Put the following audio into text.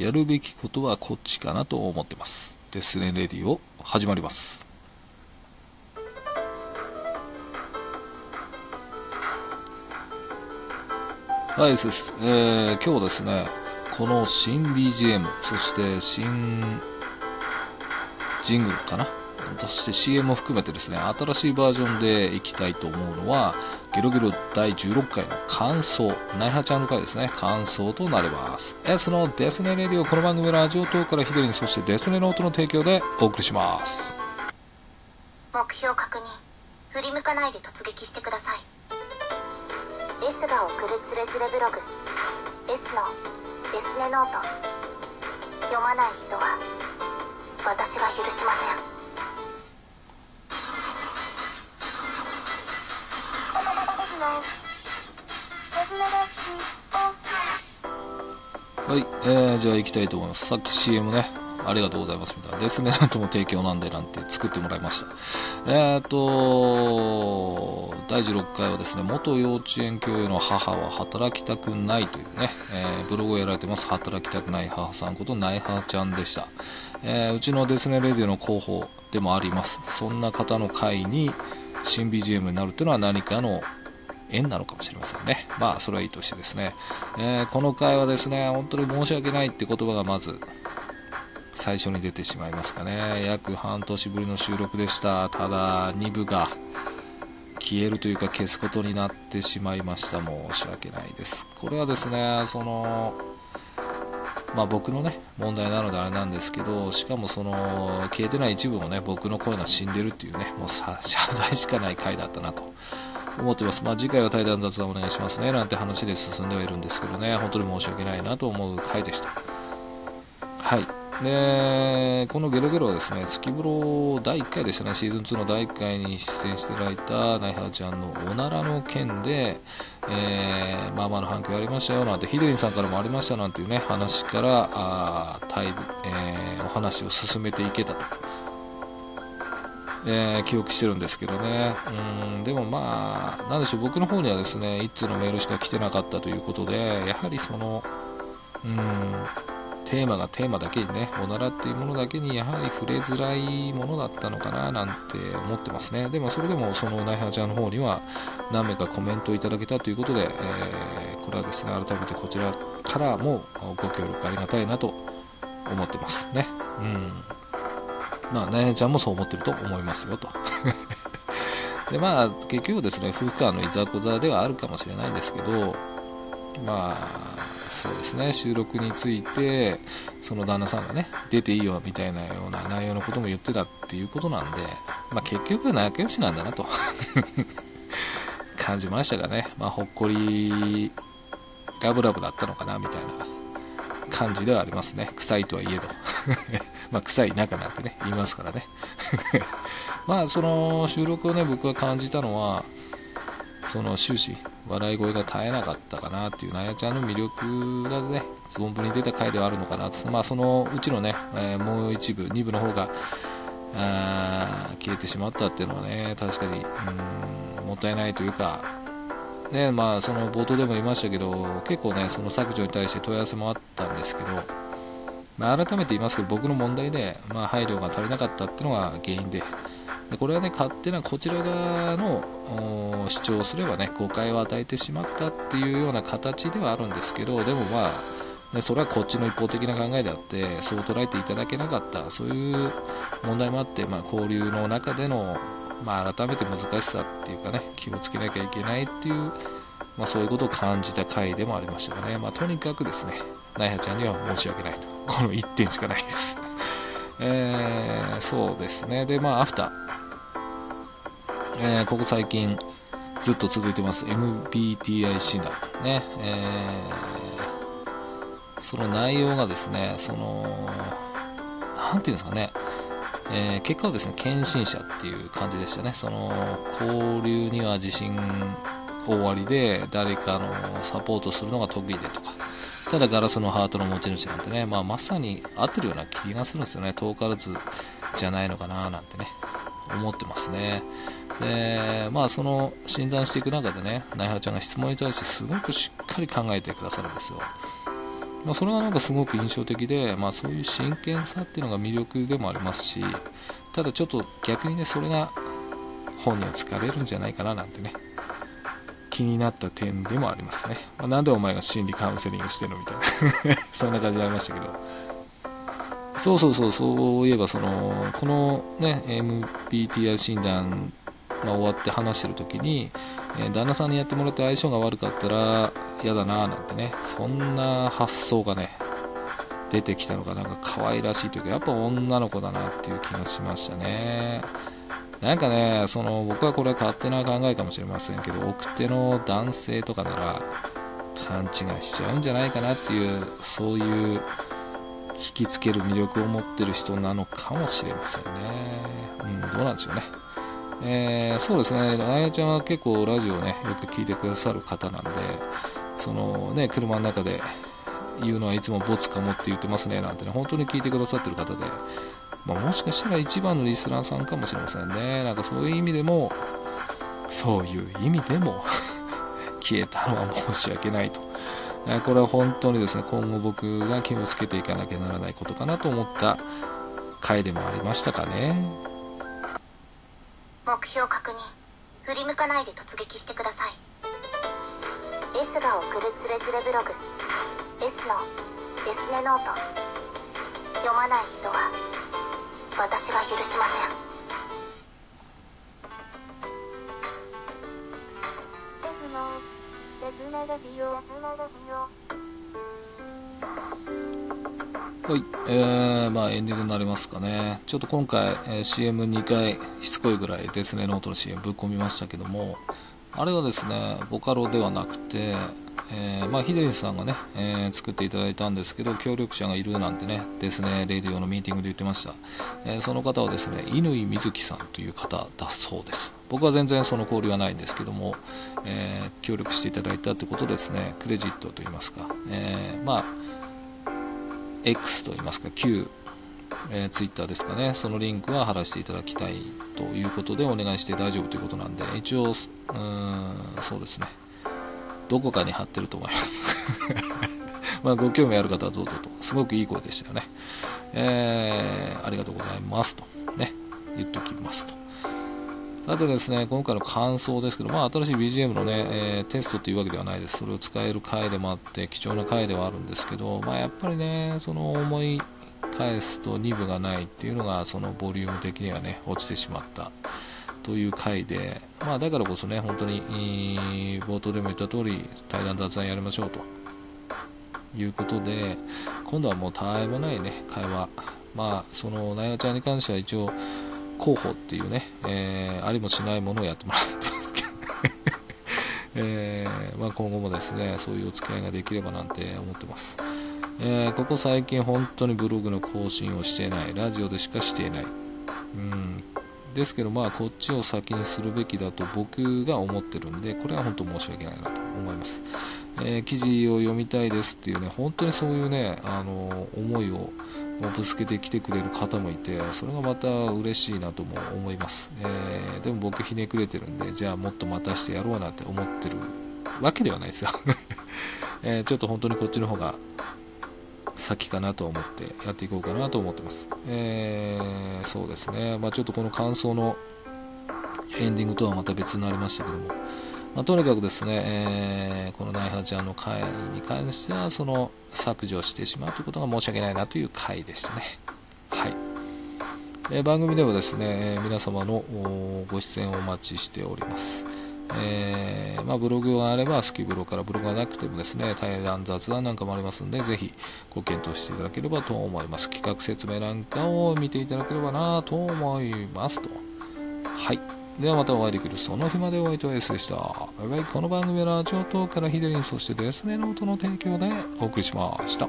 やるべきことはこっちかなと思ってます。デスネレディオ始まります。はい、です。えー、今日ですね、この新 BGM、そして新ジングルかなそして CM も含めてですね、新しいバージョンでいきたいと思うのは、ゲロゲロ第16回の感想、ナイハちゃんの回ですね、感想となります。S のデスネレディオ、この番組は Radiotalk からヒデリン、そしてデスネノートの提供でお送りします。目標確認振り向かないで突撃してください。S が送るつれづれブログ。S のデスネノート。読まない人は私は許しません。はい、えー、じゃあ行きたいと思います。さっき CM ね、ありがとうございますみたいな。デスネノートも提供なんでなんて作ってもらいました。えーと、第16回はですね、元幼稚園教諭の母は働きたくないというね、えーブログをやられてます、働きたくない母さんこと、ナイハちゃんでした。えーうちのデスネレディオの広報でもあります。そんな方の会に新 BGM になるというのは何かの縁なのかもしれませんね。まあ、それはいいとしてですね。えーこの回はですね、本当に申し訳ないって言葉がまず、最初に出てしまいますかね。約半年ぶりの収録でした。ただ、2部が消えるというか消すことになってしまいました。申し訳ないです。これはですね、その、まあ僕のね、問題なのであれなんですけど、しかもその、消えてない一部もね、僕の声が死んでるっていうね、もう謝罪しかない回だったなと思ってます。まあ次回は対談雑談お願いしますね、なんて話で進んではいるんですけどね、本当に申し訳ないなと思う回でした。はい。で、このゲロゲロはですね、月風呂第1回でしたね、シーズン2の第1回に出演していただいたナイハーちゃんのおならの件で、えーまあまあの反響ありましたよなんて、ヒデリンさんからもありましたなんていうね、話から、あタイムえーお話を進めていけたと。えー記憶してるんですけどね、うんでもまあ、なんでしょう、僕の方にはですね、一通のメールしか来てなかったということで、やはりその、うん、テーマがテーマだけにね、おならっていうものだけにやはり触れづらいものだったのかななんて思ってますね。でもそれでもそのナイハーちゃんの方には何名かコメントをいただけたということで、えーこれはですね、改めてこちらからもご協力ありがたいなと思ってますね。うん。まあ、ナイハーちゃんもそう思ってると思いますよと。で、まあ、結局ですね、夫婦間のいざこざではあるかもしれないんですけど、まあ、そうですね、収録について、その旦那さんがね、出ていいよみたいなような内容のことも言ってたっていうことなんで、まあ結局は仲良しなんだなと。感じましたがね、まあほっこり、ラブラブだったのかなみたいな。感じではありますね。臭いとはいえど。まあ臭い仲なんてね、言いますからね。まあその収録をね、僕が感じたのは、その終始笑い声が絶えなかったかなっていうなやちゃんの魅力がね存分に出た回ではあるのかなとまあそのうちのね、えーもう一部2部の方があ消えてしまったっていうのはね確かにうんもったいないというかねまあその冒頭でも言いましたけど結構ねその削除に対して問い合わせもあったんですけどまあ、改めて言いますけど僕の問題で、まあ、配慮が足りなかったっていうのが原因ででこれはね勝手なこちら側の主張をすればね誤解を与えてしまったっていうような形ではあるんですけどでもまあ、ね、それはこっちの一方的な考えであってそう捉えていただけなかったそういう問題もあって、まあ、交流の中での、まあ、改めて難しさっていうかね気をつけなきゃいけないっていう、まあ、そういうことを感じた回でもありましたがね、まあ、とにかくですねナイハちゃんには申し訳ないと。この1点しかないです。えー、そうですね。でまあアフター。えーここ最近ずっと続いてます。MBTI 診断。ね、えーその内容がですねそのなんていうんですかね、えー結果はですね献身者っていう感じでしたね。その交流には自信大ありで誰かのサポートするのが得意でとか。ただガラスのハートの持ち主なんてね、まあ、まさに合ってるような気がするんですよね。遠からずじゃないのかななんてね思ってますね。でまあその診断していく中でね内ハちゃんが質問に対してすごくしっかり考えてくださるんですよ。まあ、それがなんかすごく印象的で、まあ、そういう真剣さっていうのが魅力でもありますしただちょっと逆にねそれが本には疲れるんじゃないかななんてね気になった点でもありますね、まあ、なんでお前が心理カウンセリングしてんのみたいな。そんな感じになりましたけど。そうそうそうそういえばそのこのね MBTI 診断が終わって話してる時に、えー、旦那さんにやってもらって相性が悪かったら嫌だななんてねそんな発想がね出てきたのがなんか可愛らしいというかやっぱ女の子だなっていう気がしましたねなんかねその僕はこれは勝手な考えかもしれませんけど奥手の男性とかなら勘違いしちゃうんじゃないかなっていうそういう引きつける魅力を持ってる人なのかもしれませんね。うん、どうなんでしょうね。えー、そうですね、あやちゃんは結構ラジオね、よく聞いてくださる方なんで、そのね、車の中で言うのはいつもボツかもって言ってますねなんてね、本当に聞いてくださってる方で、まあ、もしかしたら一番のリスナーさんかもしれませんね。なんかそういう意味でも、そういう意味でも 消えたのは申し訳ないと。これは本当にですね、今後僕が気をつけていかなきゃならないことかなと思った回でもありましたかね。目標確認。振り向かないで突撃してください。S が送るつれづれブログ。S のデスネノート。読まない人は私が許しません。S のデスネレディオはい、えー、まあエンディングになりますかね。ちょっと今回、えー、CM2 回しつこいぐらいですね、ノートの CM ぶっ込みましたけども、あれはですね、ボカロではなくて、えー、まあ、ヒデリさんがね、えー、作っていただいたんですけど、協力者がいるなんてね、ですね、レディオのミーティングで言ってました。えー、その方はですね、乾瑞希さんという方だそうです。僕は全然その交流はないんですけども、え協力していただいたってことですね、クレジットといいますか、えまあ、X といいますか、旧えー、ツイッターですかね、そのリンクは貼らせていただきたいということでお願いして大丈夫ということなんで、一応、うーん、そうですね、どこかに貼ってると思います まあ、ご興味ある方はどうぞと。すごくいい声でしたよね。えー、ありがとうございますと。ね、言っておきますと。さてですね、今回の感想ですけど、まあ、新しい BGM のね、えー、テストというわけではないです。それを使える回でもあって、貴重な回ではあるんですけど、まあ、やっぱりね、その思い返すと2部がないっていうのが、そのボリューム的にはね、落ちてしまった。という回で、まあ、だからこそね、本当に冒頭でも言った通り、対談雑談やりましょうということで、今度はもうたわいもないね、会話。まあ、その、なやちゃんに関しては一応、候補っていうね、えー、ありもしないものをやってもらってますけど えー、まあ、今後もですね、そういうお付き合いができればなんて思ってます。えー、ここ最近本当にブログの更新をしていない、ラジオでしかしていない。うんですけど、まあ、こっちを先にするべきだと僕が思ってるんで、これは本当申し訳ないなと思います。えー、記事を読みたいですっていうね、本当にそういうね、あの思いをぶつけてきてくれる方もいて、それがまた嬉しいなとも思います。えー、でも僕ひねくれてるんで、じゃあもっと待たしてやろうなって思ってるわけではないですよ。えー、ちょっと本当にこっちの方が先かなと思ってやっていこうかなと思ってます。えー、そうですね、まあ、ちょっとこの感想のエンディングとはまた別になりましたけども、まあ、とにかくですね、えー、このナイハちゃんの回に関しては、その削除してしまうということが申し訳ないなという回でしたね。はい。えー、番組ではですね、皆様のご出演をお待ちしております。えー、まあ、ブログがあれば、スキブロからブログがなくてもですね、対談、雑談なんかもありますんで、ぜひご検討していただければと思います。企画説明なんかを見ていただければなと思いますと。はい。ではまたお会いできるその日までお相手は S でした。バイバイ。この番組はラジオ等からヒデリン、そしてデスネノートの提供でお送りしました。